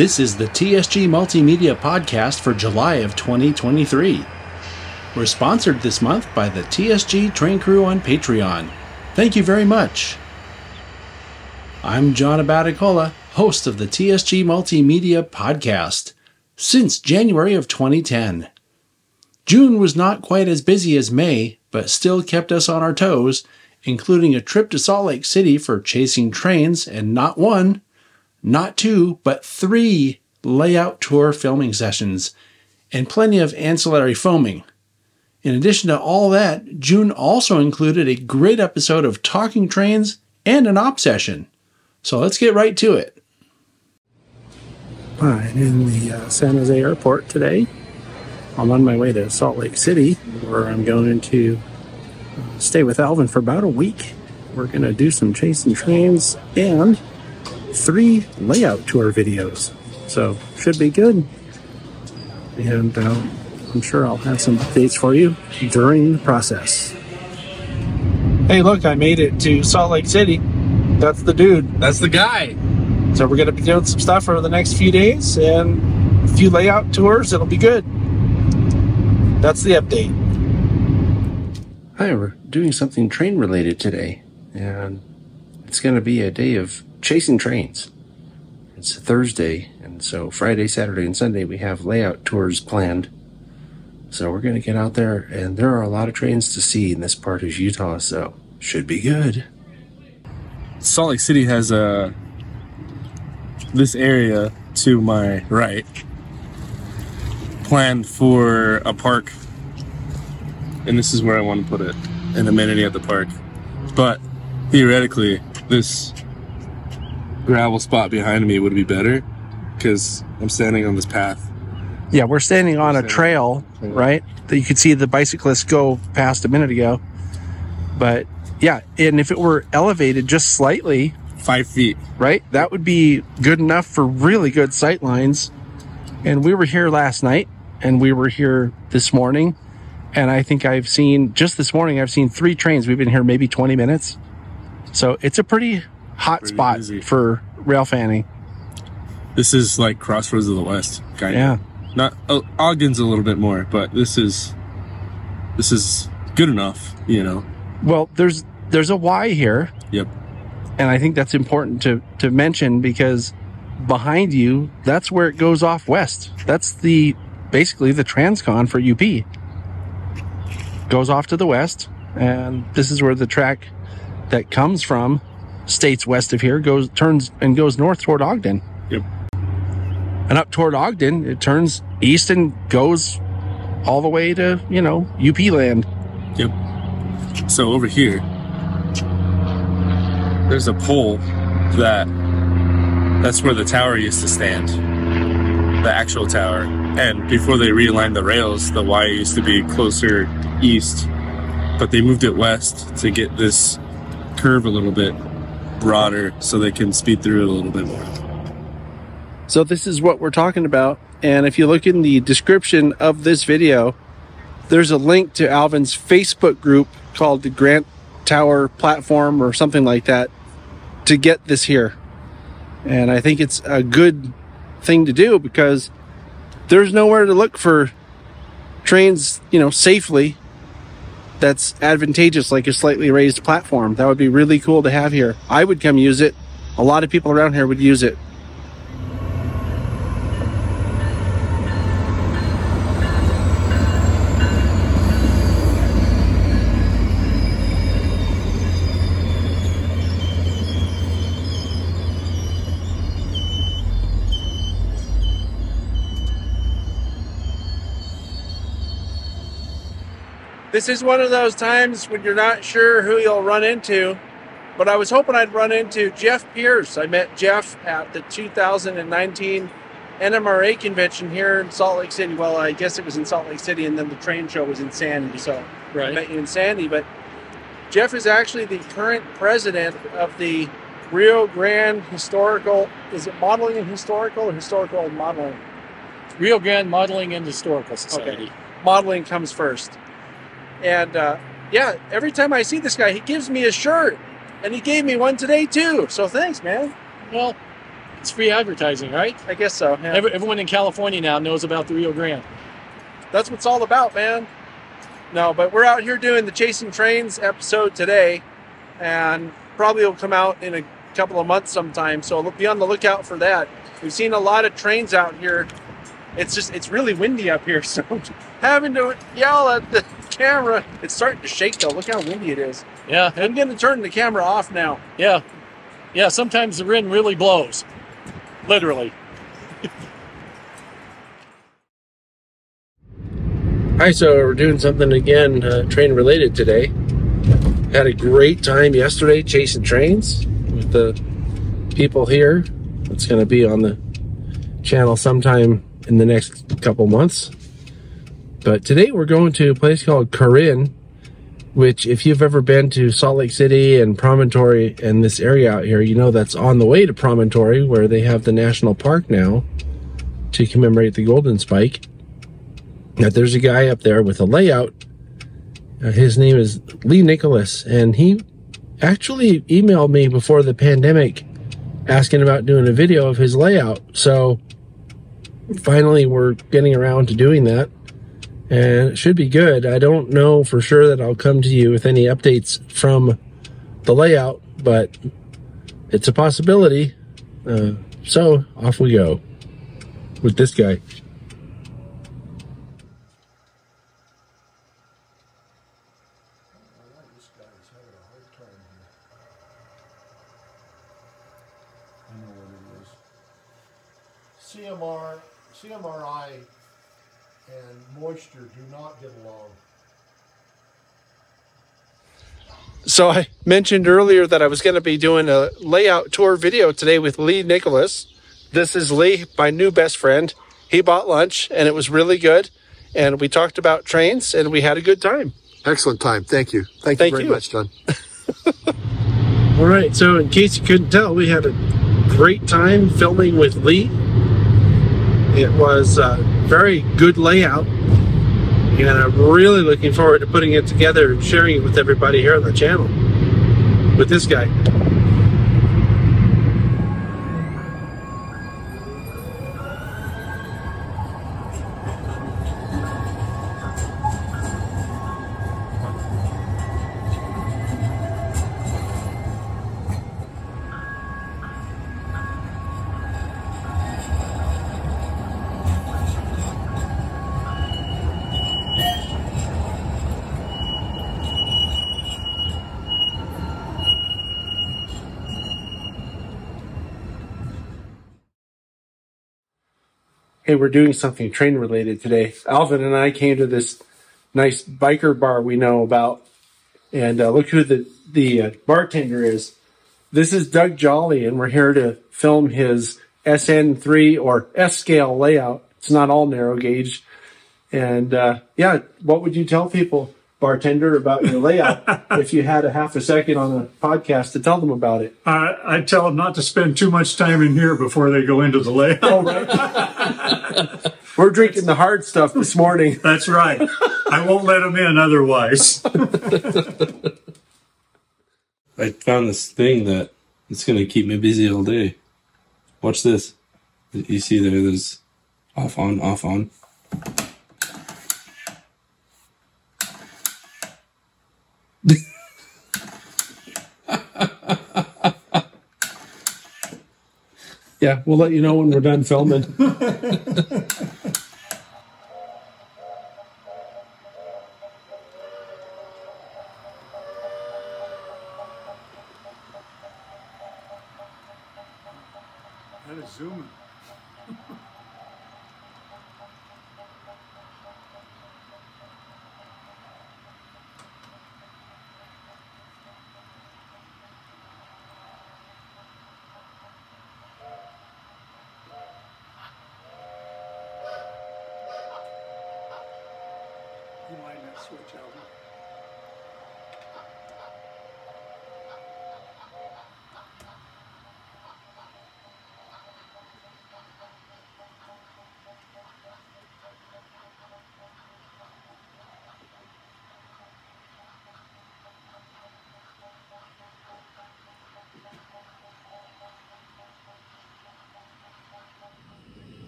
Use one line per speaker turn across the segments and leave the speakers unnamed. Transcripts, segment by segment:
This is the TSG Multimedia Podcast for July of 2023. We're sponsored this month by the TSG Train Crew on Patreon. Thank you very much. I'm John Abaticola, host of the TSG Multimedia Podcast, since January of 2010. June was not quite as busy as May, but still kept us on our toes, including a trip to Salt Lake City for chasing trains and not one, not two, but three layout tour filming sessions, and plenty of ancillary foaming. In addition to all that, June also included a great episode of Talking Trains and an op session. So let's get right to it. I'm in the uh, San Jose airport today. I'm on my way to Salt Lake City, where I'm going to uh, stay with Alvin for about a week. We're going to do some chasing trains and three layout tour videos. So, should be good. And uh, I'm sure I'll have some updates for you during the process. Hey, look, I made it to Salt Lake City. That's the dude.
That's the guy.
So we're going to be doing some stuff over the next few days and a few layout tours. It'll be good. That's the update. Hi, we're doing something train related today, and it's going to be a day of chasing trains. It's Thursday, and so Friday, Saturday, and Sunday we have layout tours planned. So we're going to get out there, and there are a lot of trains to see in this part of Utah, so should be good.
Salt Lake City has a this area to my right planned for a park, and this is where I want to put it an amenity at the park. But theoretically, this gravel spot behind me would be better because I'm standing on this path.
Yeah, we're standing on a trail, right? That you could see the bicyclists go past a minute ago. But yeah, and if it were elevated just slightly,
Five feet.
right, that would be good enough for really good sight lines. And we were here last night and we were here this morning. And I think I've seen just this morning, I've seen three trains. We've been here maybe 20 minutes. So it's a pretty hot
Pretty
spot
busy.
for rail fanning.
This is like Crossroads of the West, kind
Yeah.
of. Not oh, Ogden's a little bit more, but this is this is good enough, you know.
Well, there's there's a Y here.
Yep.
and I think that's important to to mention because behind you, that's where it goes off west. That's the basically the transcon for UP. Goes off to the west, and this is where the track that comes from states west of here goes turns and goes north toward Ogden.
Yep.
And up toward Ogden, it turns east and goes all the way to, you know, UP land.
Yep. So over here, there's a pole that that's where the tower used to stand, the actual tower. And before they realigned the rails, the Y used to be closer east, but they moved it west to get this curve a little bit broader so they can speed through it a little bit more.
So this is what we're talking about. And if you look in the description of this video, there's a link to Alvin's Facebook group called the Grant Tower Platform or something like that to get this here. And I think it's a good thing to do because there's nowhere to look for trains, you know, safely that's advantageous like a slightly raised platform. That would be really cool to have here. I would come use it. A lot of people around here would use it. This is one of those times when you're not sure who you'll run into, but I was hoping I'd run into Jeff Pierce. I met Jeff at the 2019 NMRA convention here in Salt Lake City. Well, I guess it was in Salt Lake City, and then the train show was in Sandy. So I met you in Sandy. But Jeff is actually the current president of the Rio Grande Historical. Is it modeling and historical or historical and modeling?
Rio Grande Modeling and Historical Society.
modeling comes first. And uh, yeah, every time I see this guy, he gives me a shirt, and he gave me one today too. So thanks, man.
Well, It's free advertising, right?
I guess so. Yeah.
Every, everyone in California now knows about the Rio Grande.
That's what it's all about, man. No, but we're out here doing the Chasing Trains episode today, and probably will come out in a couple of months sometime. So be on the lookout for that. We've seen a lot of trains out here. It's just it's really windy up here, so having to yell at the camera. It's starting to shake though. Look how windy it is.
Yeah,
I'm going to turn the camera off now.
yeah, yeah. Sometimes the wind really blows, literally.
Hi, so we're doing something again, uh, train related today. Had a great time yesterday chasing trains with the people here. It's going to be on the channel sometime in the next couple months. But today we're going to a place called Corinne, which, if you've ever been to Salt Lake City and Promontory and this area out here, you know that's on the way to Promontory, where they have the national park now to commemorate the Golden Spike. Now, there's a guy up there with a layout. Uh, his name is Lee Nicholas, and he actually emailed me before the pandemic asking about doing a video of his layout. So finally, we're getting around to doing that, and it should be good. I don't know for sure that I'll come to you with any updates from the layout, but it's a possibility. Uh, so off we go with this guy.
I know what it is. CMR, CMRI and moisture do not get along.
So I mentioned earlier that I was going to be doing a layout tour video today with Lee Nicholas. This is Lee, my new best friend. He bought lunch and it was really good. And we talked about trains and we had a good time.
Excellent time. Thank you. Thank,
Thank
you very
you.
much, John.
All right, so in case you couldn't tell, we had a great time filming with Lee. It was a very good layout, and I'm really looking forward to putting it together and sharing it with everybody here on the channel with this guy. Hey, we're doing something train related today. Alvin and I came to this nice biker bar we know about, and uh, look who the the uh, bartender is. This is Doug Jolley, and we're here to film his SN3 or S scale layout. It's not all narrow gauge, and uh, yeah, what would you tell people, bartender, about your layout if you had a half a second on a podcast to tell them about it?
I, I tell them not to spend too much time in here before they go into the layout.
Oh, right. We're drinking the hard stuff this morning.
That's right. I won't let them in otherwise.
I found this thing that it's gonna keep me busy all day. Watch this. You see there, there's off on, off on.
Yeah, we'll let you know when we're done filming.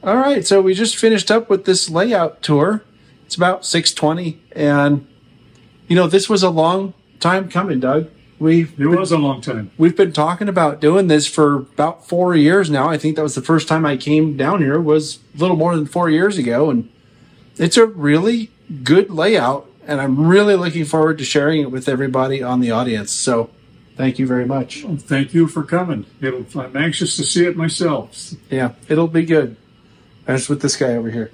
All right, so we just finished up with this layout tour. It's about 6:20 and you know, this was a long time coming, Doug. We've
It was a long time.
we've been talking about doing this for about 4 years now. I think that was the first time I came down here was a little more than 4 years ago and it's a really good layout and I'm really looking forward to sharing it with everybody on the audience. So, thank you very much.
Thank you for coming. It'll, I'm anxious to see it myself.
Yeah, it'll be good. That's with this guy over here.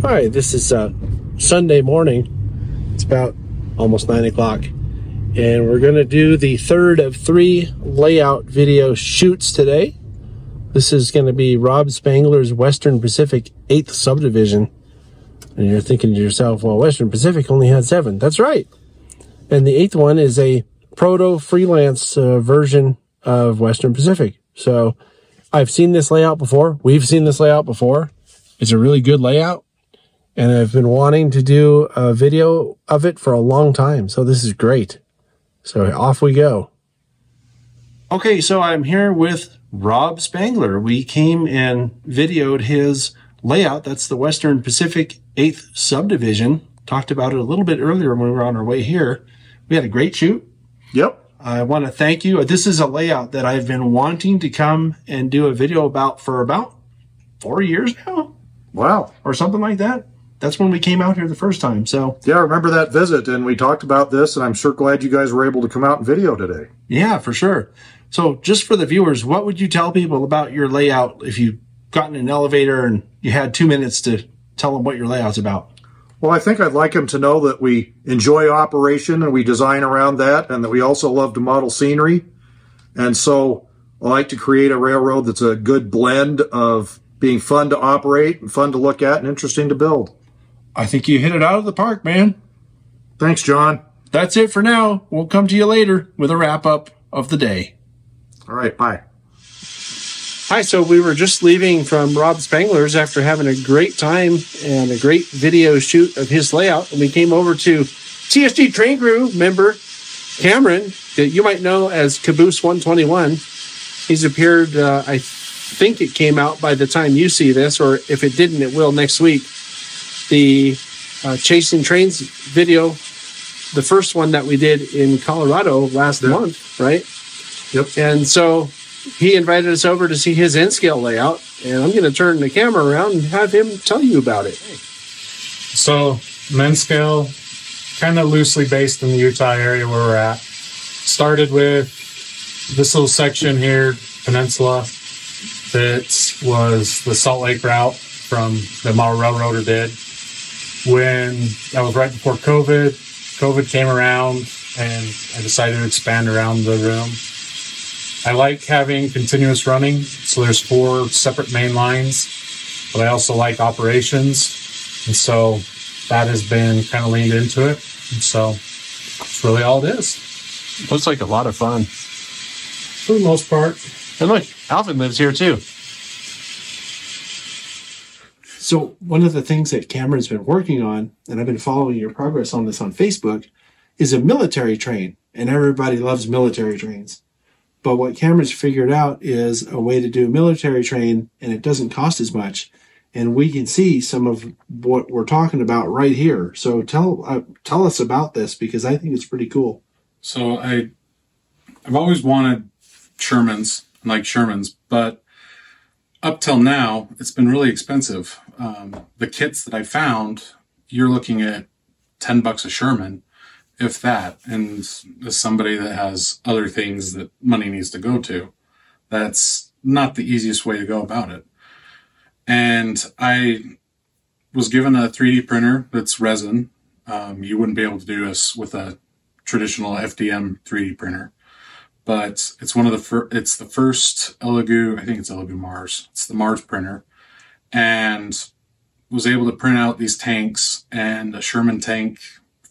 Right, this is uh, Sunday morning. It's about almost nine o'clock, and we're going to do the third of three layout video shoots today. This is going to be Rob Spangler's Western Pacific 8th subdivision. And you're thinking to yourself, well, Western Pacific only had seven. That's right. And the eighth one is a proto freelance uh, version of Western Pacific. So I've seen this layout before. We've seen this layout before. It's a really good layout. And I've been wanting to do a video of it for a long time. So this is great. So off we go. Okay, so I'm here with Rob Spangler. We came and videoed his layout. That's the Western Pacific 8th subdivision. Talked about it a little bit earlier when we were on our way here. We had a great shoot.
Yep.
I want to thank you. This is a layout that I've been wanting to come and do a video about for about four years now
Wow.
or something like that. That's when we came out here the first time. So
Yeah, I remember that visit, and we talked about this, and I'm sure glad you guys were able to come out and video today.
yeah, for sure. So just for the viewers, what would you tell people about your layout if you got in an elevator and you had two minutes to tell them what your layout's about?
Well, I think I'd like him to know that we enjoy operation and we design around that, and that we also love to model scenery. And so I like to create a railroad that's a good blend of being fun to operate and fun to look at and interesting to build.
I think you hit it out of the park, man.
Thanks, John.
That's it for now. We'll come to you later with a wrap up of the day.
All right, bye.
Hi, so we were just leaving from Rob Spangler's after having a great time and a great video shoot of his layout. And we came over to TSG Train Crew member Cameron, that you might know as Caboose 121. He's appeared, uh, I think it came out by the time you see this, or if it didn't, it will next week. The uh, Chasing Trains video, the first one that we did in Colorado last month, right?
Yep.
And so he invited us over to see his N scale layout, and I'm going to turn the camera around and have him tell you about it.
So, N scale, kind of loosely based in the Utah area where we're at. Started with this little section here, Peninsula, that was the Salt Lake route from the Model Railroader did. When that was right before COVID, COVID came around and I decided to expand around the room. I like having continuous running, so there's four separate main lines, but I also like operations. And so that has been kind of leaned into it. And so it's really all it is
Looks like a lot of fun.
for the most part.
And look, Alvin lives here too. So, one of the things that Cameron's been working on, and I've been following your progress on this on Facebook, is a military train. And everybody loves military trains. But what Cameron's figured out is a way to do military train and it doesn't cost as much. And we can see some of what we're talking about right here. So tell uh, tell us about this because I think it's pretty cool.
So I, I've always wanted Shermans, like Shermans, but up till now, it's been really expensive. Um, the kits that I found, you're looking at 10 bucks a Sherman, if that. And as somebody that has other things that money needs to go to, that's not the easiest way to go about it. And I was given a 3D printer that's resin. Um, you wouldn't be able to do this with a traditional FDM 3D printer, but it's one of the fir- it's the first Elegoo, I think it's Elegoo Mars. It's the Mars printer and was able to print out these tanks and a Sherman tank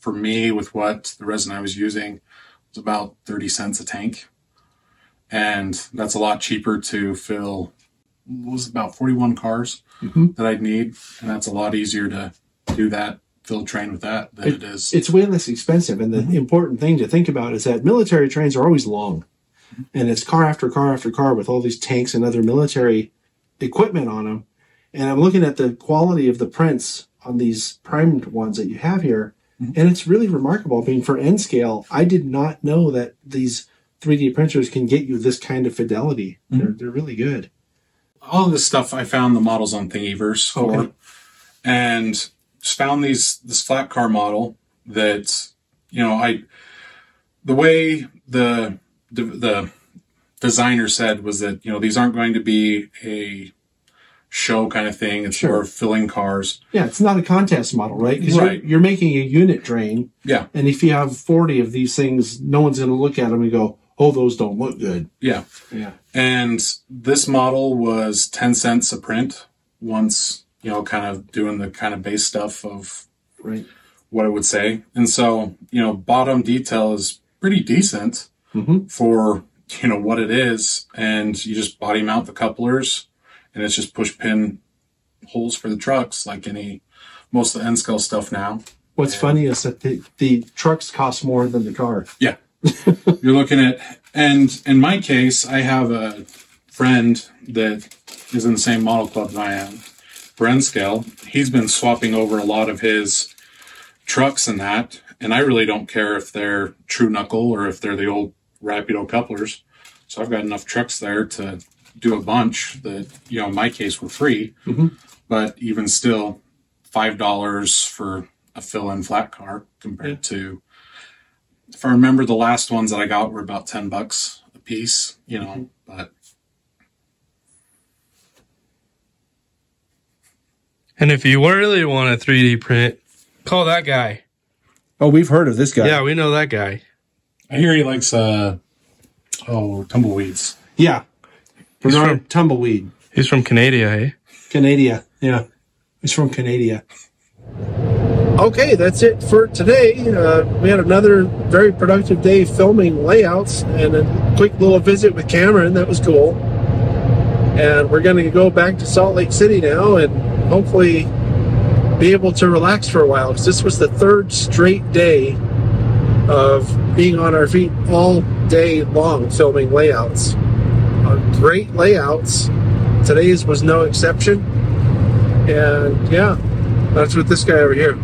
for me with what the resin I was using was about 30 cents a tank. And that's a lot cheaper to fill was about 41 cars mm-hmm. that I'd need. And that's a lot easier to do that, fill a train with that than it is.
It's way less expensive. And the mm-hmm. important thing to think about is that military trains are always long. Mm-hmm. and it's car after car after car with all these tanks and other military equipment on them. And I'm looking at the quality of the prints on these primed ones that you have here, and it's really remarkable. I mean, for N scale, I did not know that these 3D printers can get you this kind of fidelity. Mm-hmm. They're, they're really good.
all of this stuff I found the models on Thingiverse for,
Okay.
and just found these this flat car model that you know I the way the the, the designer said was that you know these aren't going to be a show kind of thing. It's
Sure.
for filling cars.
Yeah, it's not a contest model, right? Because
Right.
you're, you're making a unit train.
Yeah,
and if you have 40 of these things, no one's going to look at them and go, oh, those don't look good.
yeah.
Yeah.
And this model was 10 cents a print once, you know, kind of doing the kind of base stuff of
Right.
what I would say. And so, you know, bottom detail is pretty decent
Mhm.
for, you know, what it is. And you just body mount the couplers and it's just push pin holes for the trucks like any, most of the N scale stuff now.
What's funny is that the, the trucks cost more than the car.
Yeah. You're looking at, and in my case, I have a friend that is in the same model club that I am, Bren Scale. He's been swapping over a lot of his trucks and that, and I really don't care if they're true knuckle or if they're the old Rapido couplers. So I've got enough trucks there to do a bunch that, you know, in my case were free, but even still, five dollars for a fill-in flat car compared to if I remember the last ones that I got were about 10 bucks a piece, you know, but
And if you really want a 3D print, call that guy.
Oh, we've heard of this guy.
Yeah, we know that guy.
I hear he likes, uh, oh, tumbleweeds.
Yeah.
He's
Bernard
from-
Tumbleweed.
He's from Canada, eh?
Canada. Yeah. He's from Canada. Okay, that's it for today. Uh, we had another very productive day filming layouts and a quick little visit with Cameron. That was cool. And we're going to go back to Salt Lake City now and hopefully be able to relax for a while because this was the third straight day of being on our feet all day long filming layouts. Great layouts. Today's was no exception. And yeah, that's with this guy over here.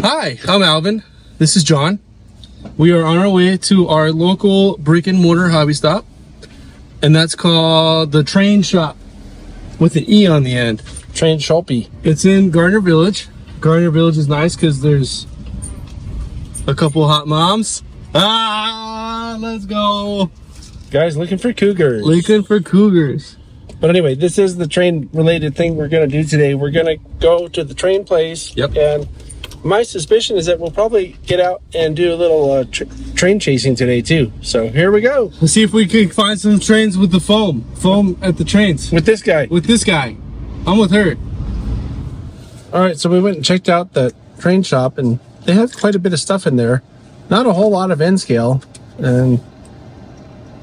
Hi, I'm Alvin. This is John. We are on our way to our local brick and mortar hobby stop, and that's called the Train Shop with an E on the end.
Train Shelby.
It's in Gardner Village. Gardner Village is nice because there's a couple hot moms. Ah, let's go.
Guys looking for cougars.
Looking for cougars.
But anyway, this is the train related thing we're going to do today. We're going to go to the train place.
Yep.
And my suspicion is that we'll probably get out and do a little uh, tr- train chasing today too. So here we go
Let's see if we can find some trains with the foam. Foam at the trains.
with this guy.
With this guy. I'm with her.
All right, so we went and checked out the train shop, and they have quite a bit of stuff in there. Not a whole lot of N scale, and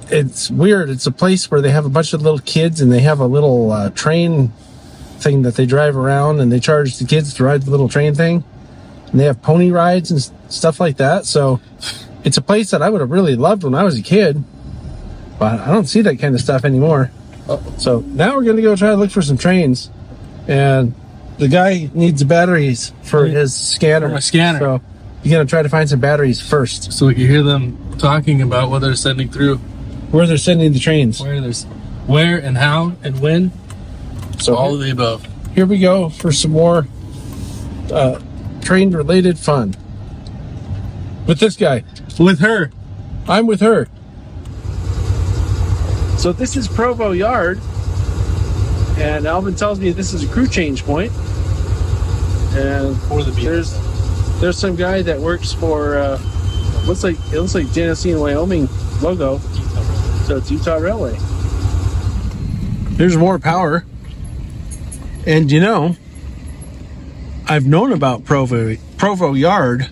it's weird. It's a place where they have a bunch of little kids, and they have a little uh, train thing that they drive around, and they charge the kids to ride the little train thing. And they have pony rides and stuff like that. So it's a place that I would have really loved when I was a kid, but I don't see that kind of stuff anymore. So now we're going to go try to look for some trains, and the guy needs batteries for his scanner.
For my scanner.
So you're gonna try to find some batteries first.
So we can hear them talking about what they're sending through.
Where they're sending the trains.
Where there's where and how and when.
So
All of the above.
here we go for some more uh, train related fun. With this guy.
With her.
I'm with her. So this is Provo Yard. And Alvin tells me this is a crew change point. And
For the
there's there's some guy that works for uh, looks like it looks like Genesee and Wyoming logo. So it's Utah Railway. There's more power. And you know, I've known about Provo Provo Yard,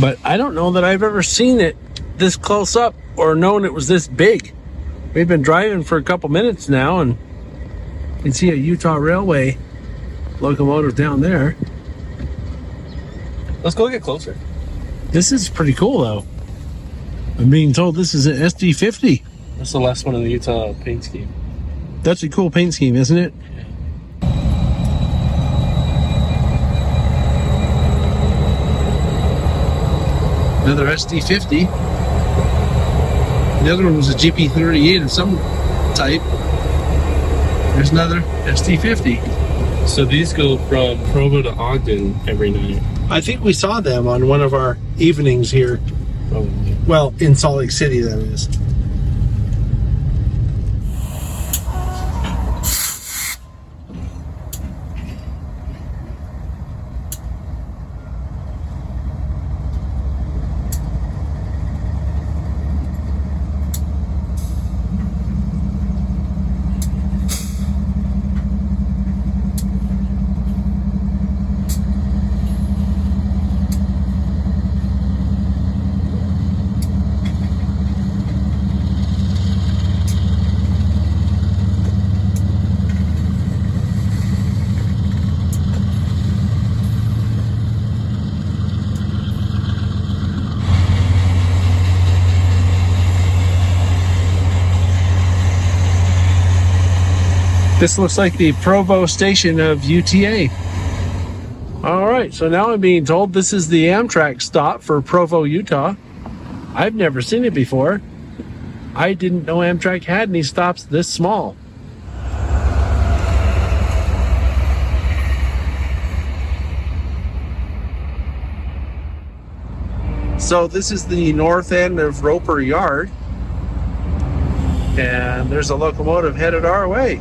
but I don't know that I've ever seen it this close up or known it was this big. We've been driving for a couple minutes now and You can see a Utah Railway locomotive down there.
Let's go get closer.
This is pretty cool, though. I'm being told this is an SD50.
That's the last one in the Utah paint scheme.
That's a cool paint scheme, isn't it? Another SD50. The other one was a GP38 of some type. There's another SD50.
So these go from Provo to Ogden every night.
I think we saw them on one of our evenings here.
Probably.
Well, in Salt Lake City, that is. This looks like the Provo station of UTA. All right, so now I'm being told this is the Amtrak stop for Provo, Utah. I've never seen it before. I didn't know Amtrak had any stops this small. So this is the north end of Roper Yard. And there's a locomotive headed our way.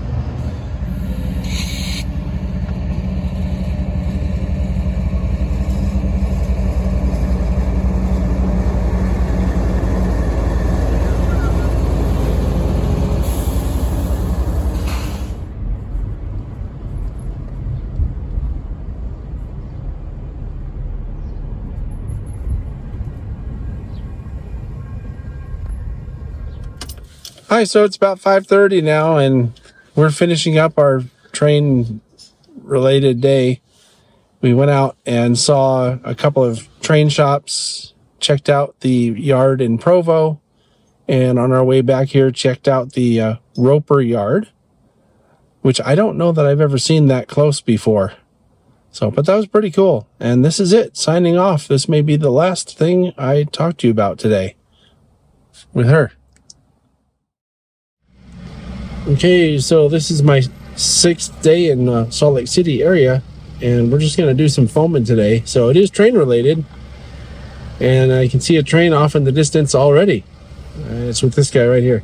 So it's about 5:30 now and we're finishing up our train related day. We went out and saw a couple of train shops, checked out the yard in Provo, and on our way back here checked out the uh, Roper yard, which I don't know that I've ever seen that close before. So, but that was pretty cool. And this is it. Signing off. This may be the last thing I talk to you about today with her. Okay, so this is my sixth day in uh, Salt Lake City area, and we're just to do some foaming today. So it is train related, and I can see a train off in the distance already. Uh, it's with this guy right here.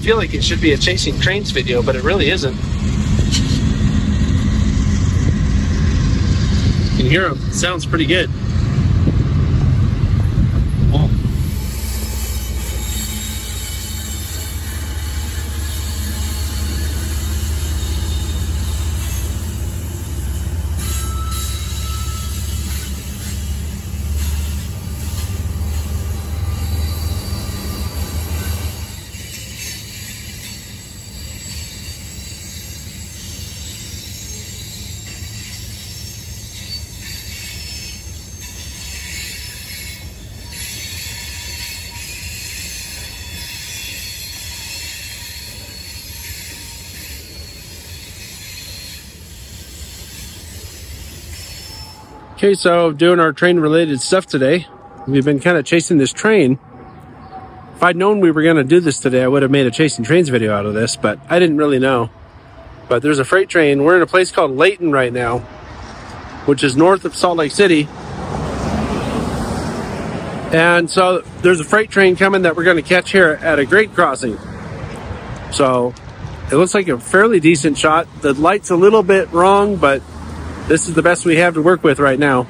Feel like it should be a chasing trains video, but it really isn't. You can hear them. Sounds pretty good. Okay, so doing our train related stuff today.
We've been kind of chasing this train. If I'd known we were going to do this today, I would have made a chasing trains video out of this, but I didn't really know. But there's a freight train. We're in a place called Layton right now, which is north of Salt Lake City. And so there's a freight train coming that we're going to catch here at a grade crossing. So it looks like a fairly decent shot. The light's a little bit wrong, but this is the best we have to work with right now.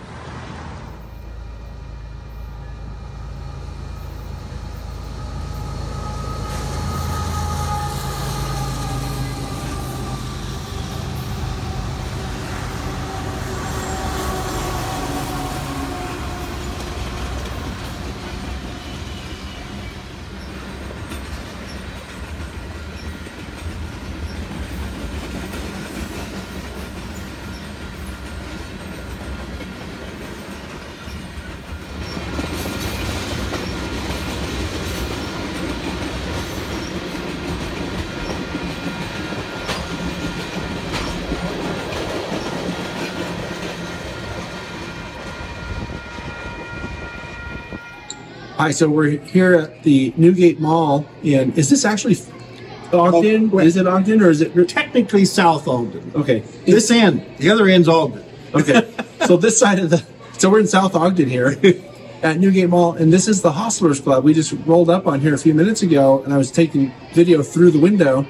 Hi, so we're here at the Newgate Mall, and is this actually Ogden?
Oh,
is it Ogden or is it?
Technically South Ogden.
Okay,
This end, the other end's Ogden.
okay. so this side of the, so we're in South Ogden here at Newgate Mall, and this is the Hostlers Club. We just rolled up on here a few minutes ago, and I was taking video through the window.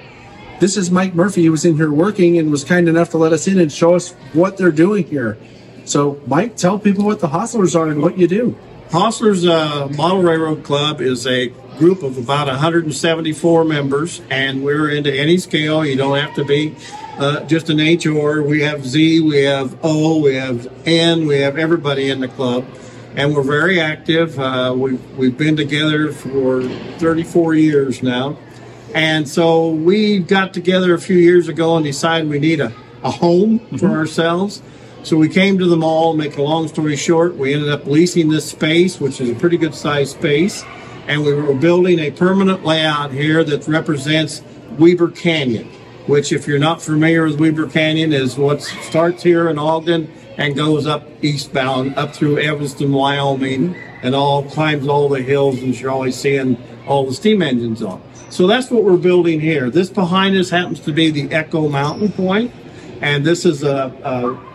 This is Mike Murphy. He was in here working and was kind enough to let us in and show us what they're doing here. So, Mike, tell people what the Hostlers are and what you do.
Hostlers uh, Model Railroad Club is a group of about 174 members, and we're into any scale. You don't have to be uh, just an HOR. We have Z, we have O, we have N, we have everybody in the club, and we're very active. Uh, we've, we've been together for 34 years now. And so we got together a few years ago and decided we need a, a home for ourselves. So we came to the mall, make a long story short, we ended up leasing this space, which is a pretty good sized space. And we were building a permanent layout here that represents Weber Canyon, which if you're not familiar with Weber Canyon is what starts here in Ogden and goes up eastbound up through Evanston, Wyoming, and all climbs all the hills and you're always seeing all the steam engines on. So that's what we're building here. This behind us happens to be the Echo Mountain Point, and this is a, a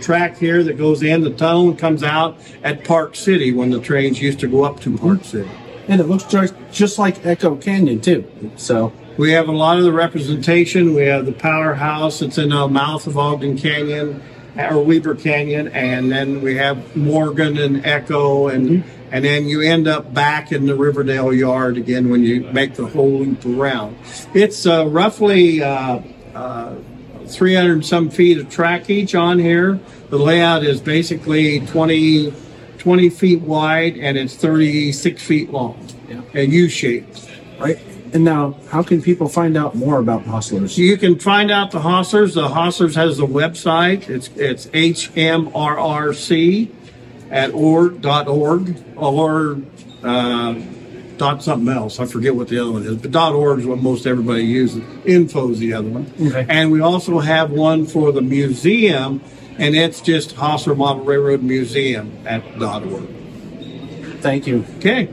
track here that goes in the tunnel and comes out at Park City when the trains used to go up to Park City.
And it looks just, just like Echo Canyon, too. So,
We have a lot of the representation. We have the powerhouse that's in the mouth of Ogden Canyon or Weber Canyon, and then we have Morgan and Echo, and and then you end up back in the Riverdale Yard again when you make the whole loop around. It's uh, roughly uh, uh, 300 some feet of track each on here. The layout is basically 20, 20 feet wide and it's 36 feet long
Yeah.
and U-shaped.
right? And now, how can people find out more about Hostlers?
You can find out the Hostlers. The Hostlers has a website. It's it's hmrrc at org dot org or uh, dot something else. I forget what the other one is, but dot org is what most everybody uses. Info is the other one.
Okay.
And we also have one for the museum, and it's just Hostler Model Railroad Museum at dot org.
Thank you.
Okay.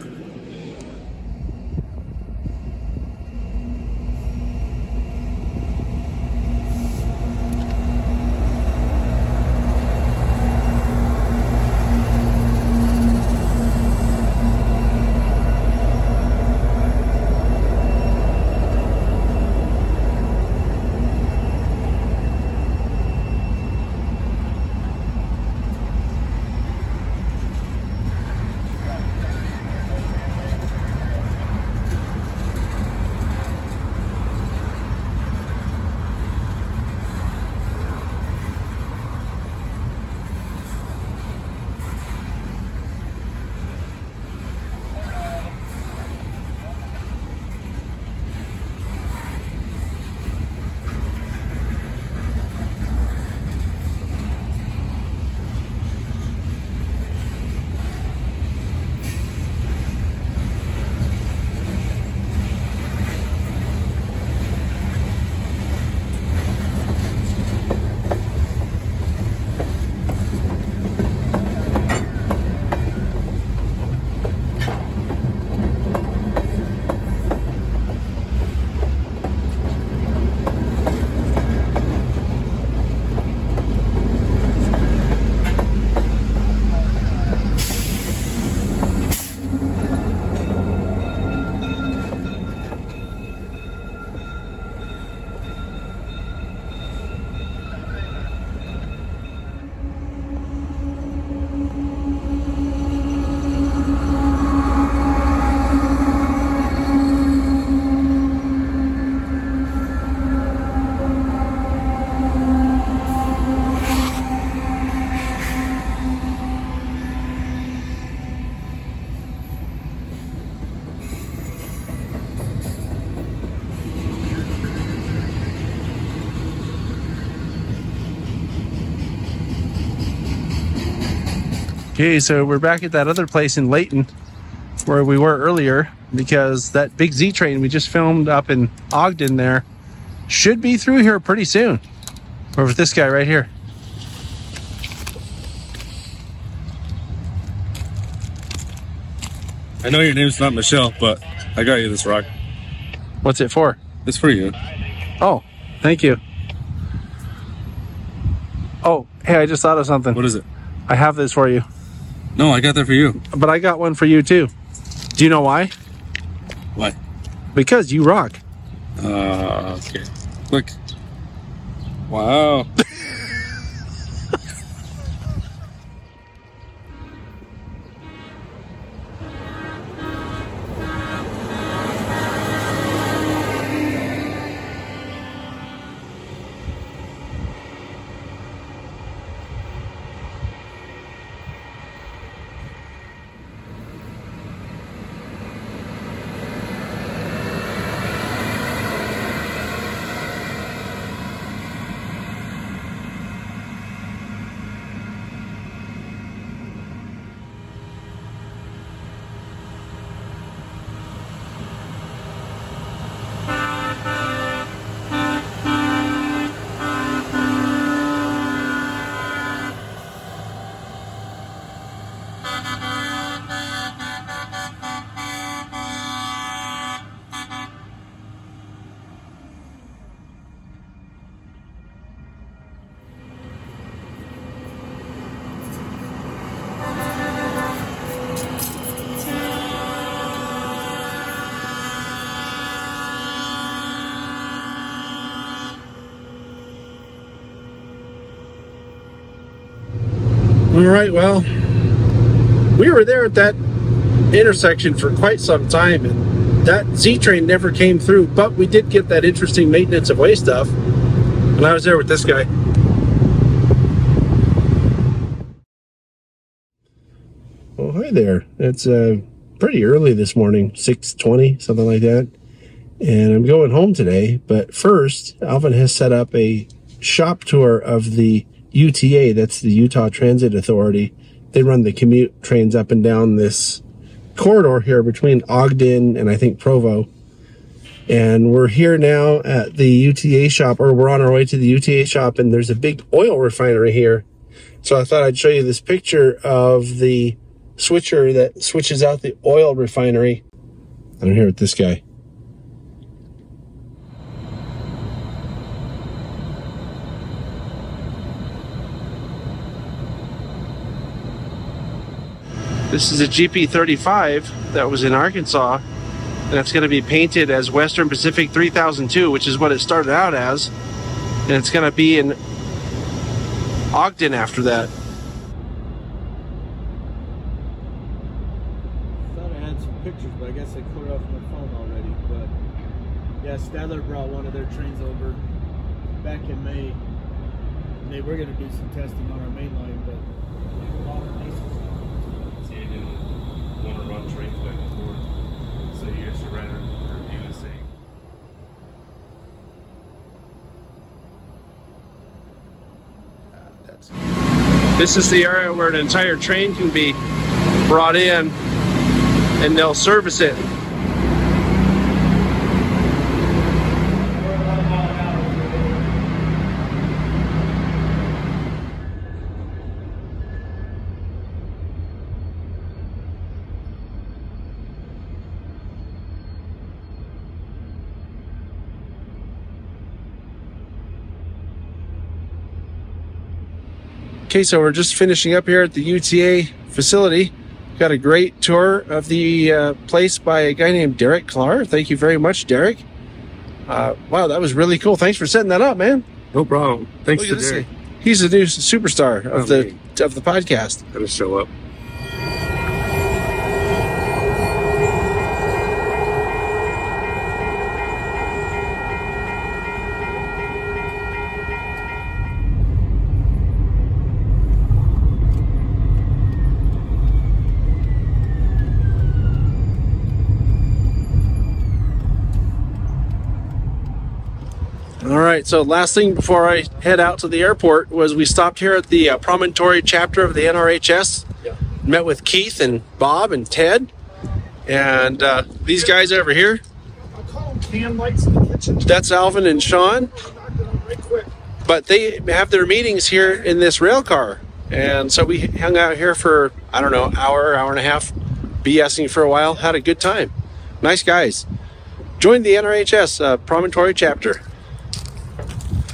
Okay, so we're back at that other place in Layton where we were earlier because that big Z train we just filmed up in Ogden there should be through here pretty soon. Or with this guy right here.
I know your name's not Michelle, but I got you this rock.
What's it for?
It's for you.
Oh, thank you. Oh, hey, I just thought of something.
What is it?
I have this for you,
No, I got that for you.
but I got one for you too. Do you know why?
Why?
Because you rock.
Uh, okay. Look. Wow.
All right, well, we were there at that intersection for quite some time, and that Z train never came through, but we did get that interesting maintenance of way stuff. And I was there with this guy. Oh, hi there. It's uh, pretty early this morning, 6.20, something like that. And I'm going home today, but first, Alvin has set up a shop tour of the UTA, that's the Utah Transit Authority. They run the commute trains up and down this corridor here between Ogden and I think Provo. And we're here now at the UTA shop, or we're on our way to the UTA shop, and there's a big oil refinery here. So I thought I'd show you this picture of the switcher that switches out the oil refinery. I'm here with this guy. This is a GP35 that was in Arkansas, and it's going to be painted as Western Pacific 3002, which is what it started out as, and it's going to be in Ogden after that.
but I guess I cleared off my phone already. But yeah, Stadler brought one of their trains over back in May. And they were going to do some testing on our main line, but
to run back and forth. So thing.
This is the area where an entire train can be brought in and they'll service it. Okay, so we're just finishing up here at the UTA facility. Got a great tour of the uh, place by a guy named Derek Clar. Thank you very much, Derek. Uh, wow, that was really cool. Thanks for setting that up, man.
No problem. Thanks
Look
to Derek.
guy. He's the new superstar of
Oh,
the of the podcast.
Gotta show up.
All right, so last thing before I head out to the airport was we stopped here at the uh, Promontory chapter of the NRHS.
met with Keith and Bob and Ted. And uh, these guys over here,
Can lights in the kitchen.
that's Alvin and Sean. But they have their meetings here in this rail car. And so we hung out here for, I don't know, hour, hour and a half, BSing for a while, had a good time. Nice guys. Joined the NRHS uh, Promontory chapter.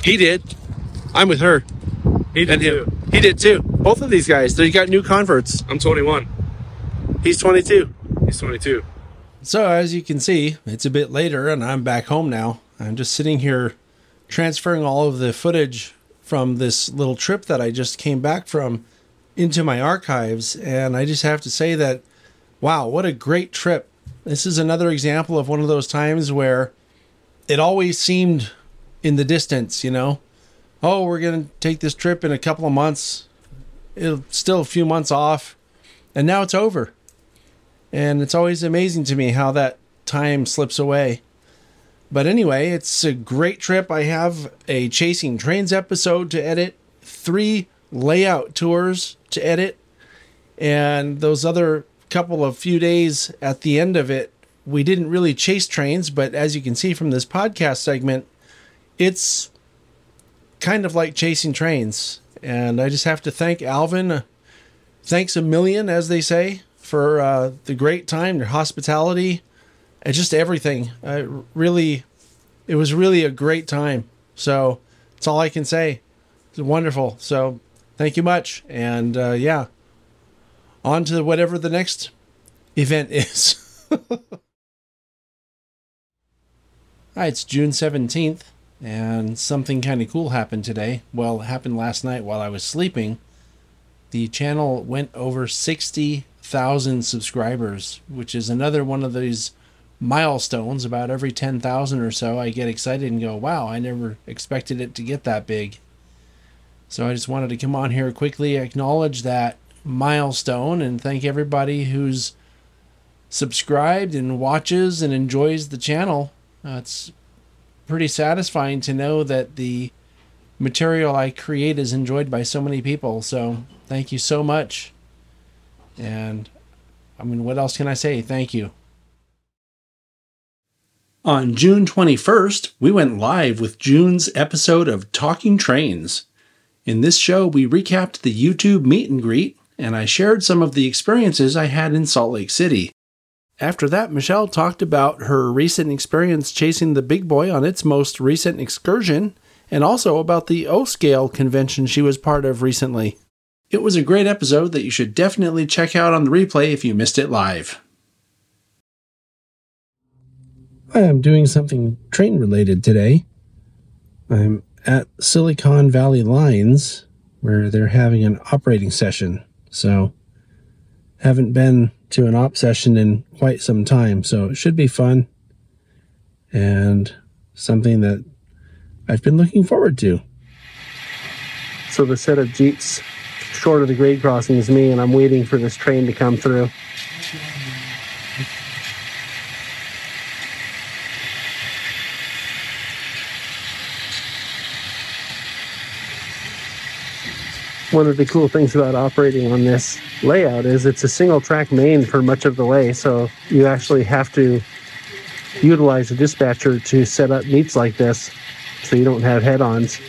He did. I'm with her.
He
and him. He did too. Both of these guys. They got new converts.
I'm 21.
He's 22.
He's 22.
So, as you can see, it's a bit later and I'm back home now. I'm just sitting here transferring all of the footage from this little trip that I just came back from into my archives. And I just have to say that, wow, what a great trip. This is another example of one of those times where it always seemed in the distance, you know? Oh, we're going to take this trip in a couple of months. It'll still a few months off. And now it's over. And it's always amazing to me how that time slips away. But anyway, it's a great trip. I have a Chasing Trains episode to edit, three layout tours to edit, and those other couple of few days at the end of it, we didn't really chase trains, but as you can see from this podcast segment, it's kind of like chasing trains. And I just have to thank Alvin. Thanks a million, as they say, for uh, the great time, your hospitality, and just everything. Uh, really, it was really a great time. So that's all I can say. It's wonderful. So thank you much. And uh, yeah, on to whatever the next event is. Hi, it's June 17th, and something kind of cool happened today. Well, happened last night while I was sleeping. The channel went over 60,000 subscribers, which is another one of these milestones. About every 10,000 or so, I get excited and go, wow, I never expected it to get that big. So I just wanted to come on here quickly, acknowledge that milestone, and thank everybody who's subscribed and watches and enjoys the channel. Uh, it's pretty satisfying to know that the material I create is enjoyed by so many people. So thank you so much. And I mean, what else can I say? Thank you. On June 21st, we went live with June's episode of Talking Trains. In this show, we recapped the YouTube meet and greet, and I shared some of the experiences I had in Salt Lake City. After that, Michelle talked about her recent experience chasing the big boy on its most recent excursion, and also about the O Scale convention she was part of recently. It was a great episode that you should definitely check out on the replay if you missed it live. I am doing something train related today. I'm at Silicon Valley Lines where they're having an operating session. So, haven't been to an op session in quite some time, so it should be fun and something that I've been looking forward to. So the set of geeps short of the grade crossing is me, and I'm waiting for this train to come through. One of the cool things about operating on this layout is it's a single track main for much of the way, so you actually have to utilize a dispatcher to set up meets like this so you don't have head ons.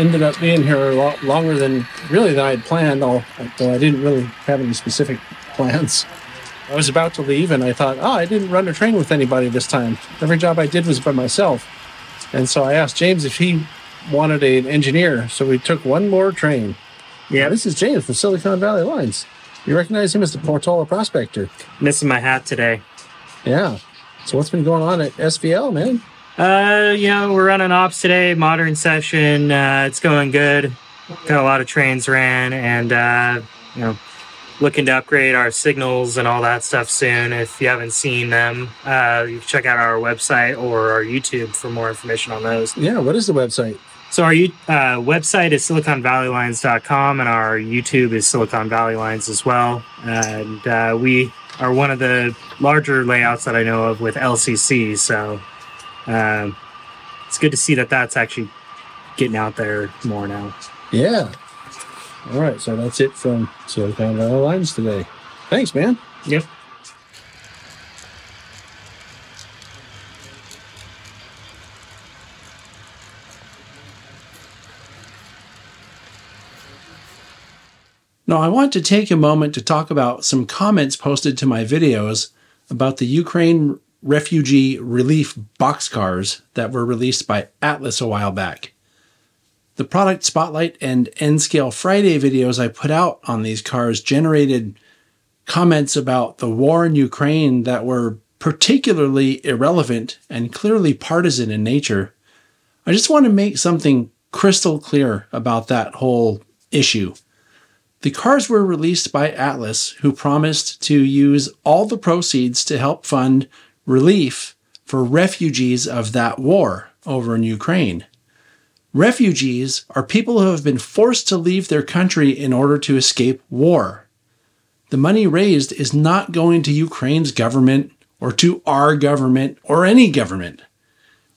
ended up being here a lot longer than really than I had planned, although I didn't really have any specific plans. I was about to leave and I thought, oh, I didn't run a train with anybody this time. Every job I did was by myself. And so I asked James if he wanted an engineer. So we took one more train. Yeah, this is James from Silicon Valley Lines. You recognize him as the Portola prospector.
Missing my hat today.
Yeah. So what's been going on at SVL, man?
Uh, you know, we're running ops today, modern session. Uh, it's going good. Got a lot of trains ran, and uh, you know, looking to upgrade our signals and all that stuff soon. If you haven't seen them, uh, you can check out our website or our YouTube for more information on those.
Yeah, what is the website?
So our uh, website is siliconvalleylines.com and our YouTube is Silicon Valley Lines as well. And uh, we are one of the larger layouts that I know of with LCC. So um, it's good to see that that's actually getting out there more now.
Yeah. All right, so that's it from Silicon Valley Lines today. Thanks, man.
Yep.
Now, I want to take a moment to talk about some comments posted to my videos about the Ukraine refugee relief boxcars that were released by Atlas a while back. The product spotlight and N Scale Friday videos I put out on these cars generated comments about the war in Ukraine that were particularly irrelevant and clearly partisan in nature. I just want to make something crystal clear about that whole issue. The cars were released by Atlas, who promised to use all the proceeds to help fund relief for refugees of that war over in Ukraine. Refugees are people who have been forced to leave their country in order to escape war. The money raised is not going to Ukraine's government or to our government or any government.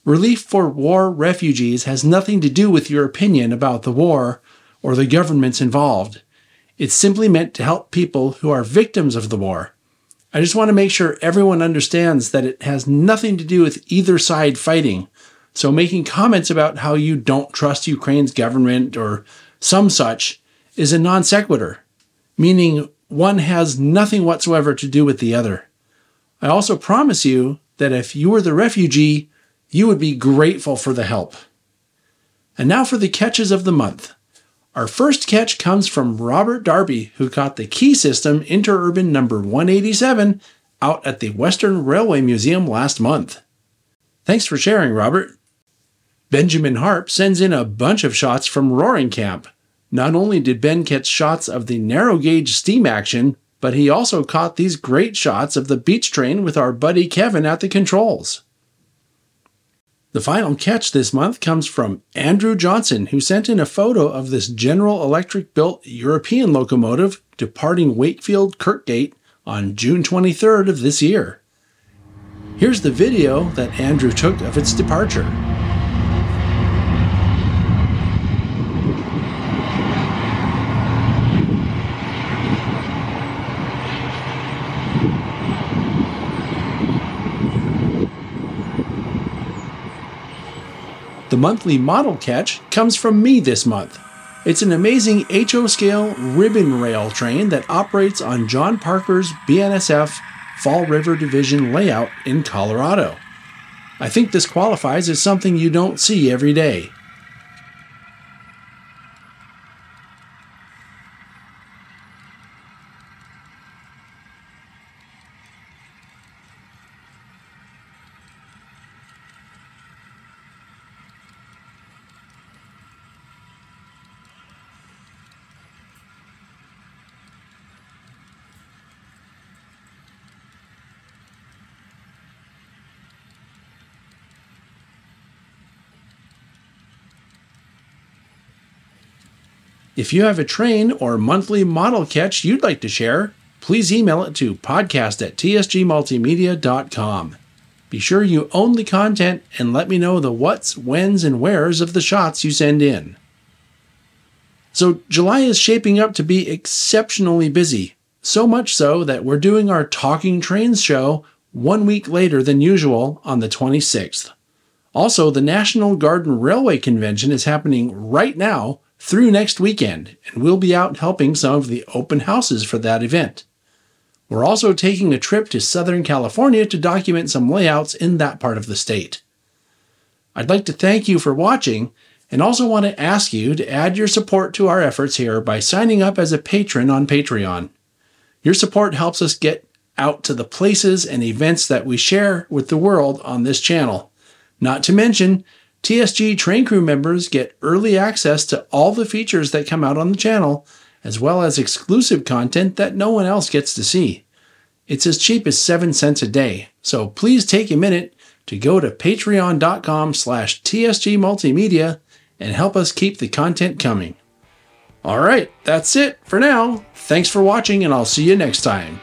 Relief for war refugees has nothing to do with your opinion about the war or the governments involved. It's simply meant to help people who are victims of the war. I just want to make sure everyone understands that it has nothing to do with either side fighting. So making comments about how you don't trust Ukraine's government or some such is a non sequitur, meaning one has nothing whatsoever to do with the other. I also promise you that if you were the refugee, you would be grateful for the help. And now for the catches of the month. Our first catch comes from Robert Darby, who caught the Key System interurban number 187 out at the Western Railway Museum last month. Thanks for sharing, Robert. Benjamin Harp sends in a bunch of shots from Roaring Camp. Not only did Ben catch shots of the narrow gauge steam action, but he also caught these great shots of the beach train with our buddy Kevin at the controls. The final catch this month comes from Andrew Johnson, who sent in a photo of this General Electric built European locomotive departing Wakefield Kirkgate on June 23rd of this year. Here's the video that Andrew took of its departure. The monthly model catch comes from me this month. It's an amazing HO scale ribbon rail train that operates on John Parker's BNSF Fall River Division layout in Colorado. I think this qualifies as something you don't see every day. If you have a train or monthly model catch you'd like to share, please email it to podcast at tsgmultimedia.com. Be sure you own the content and let me know the what's, whens, and wheres of the shots you send in. So, July is shaping up to be exceptionally busy, so much so that we're doing our Talking Trains show one week later than usual on the 26th. Also, the National Garden Railway Convention is happening right now through next weekend, and we'll be out helping some of the open houses for that event. We're also taking a trip to Southern California to document some layouts in that part of the state. I'd like to thank you for watching and also want to ask you to add your support to our efforts here by signing up as a patron on Patreon. Your support helps us get out to the places and events that we share with the world on this channel. Not to mention, TSG train crew members get early access to all the features that come out on the channel, as well as exclusive content that no one else gets to see. It's as cheap as 7 cents a day, so please take a minute to go to patreon.com slash tsgmultimedia and help us keep the content coming. All right, that's it for now. Thanks for watching, and I'll see you next time.